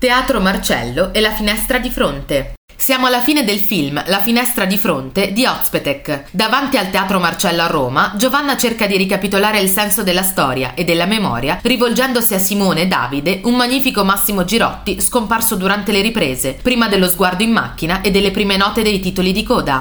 Teatro Marcello e la finestra di fronte. Siamo alla fine del film La finestra di fronte di Ozpetek. Davanti al Teatro Marcello a Roma, Giovanna cerca di ricapitolare il senso della storia e della memoria, rivolgendosi a Simone Davide, un magnifico Massimo Girotti scomparso durante le riprese, prima dello sguardo in macchina e delle prime note dei titoli di coda.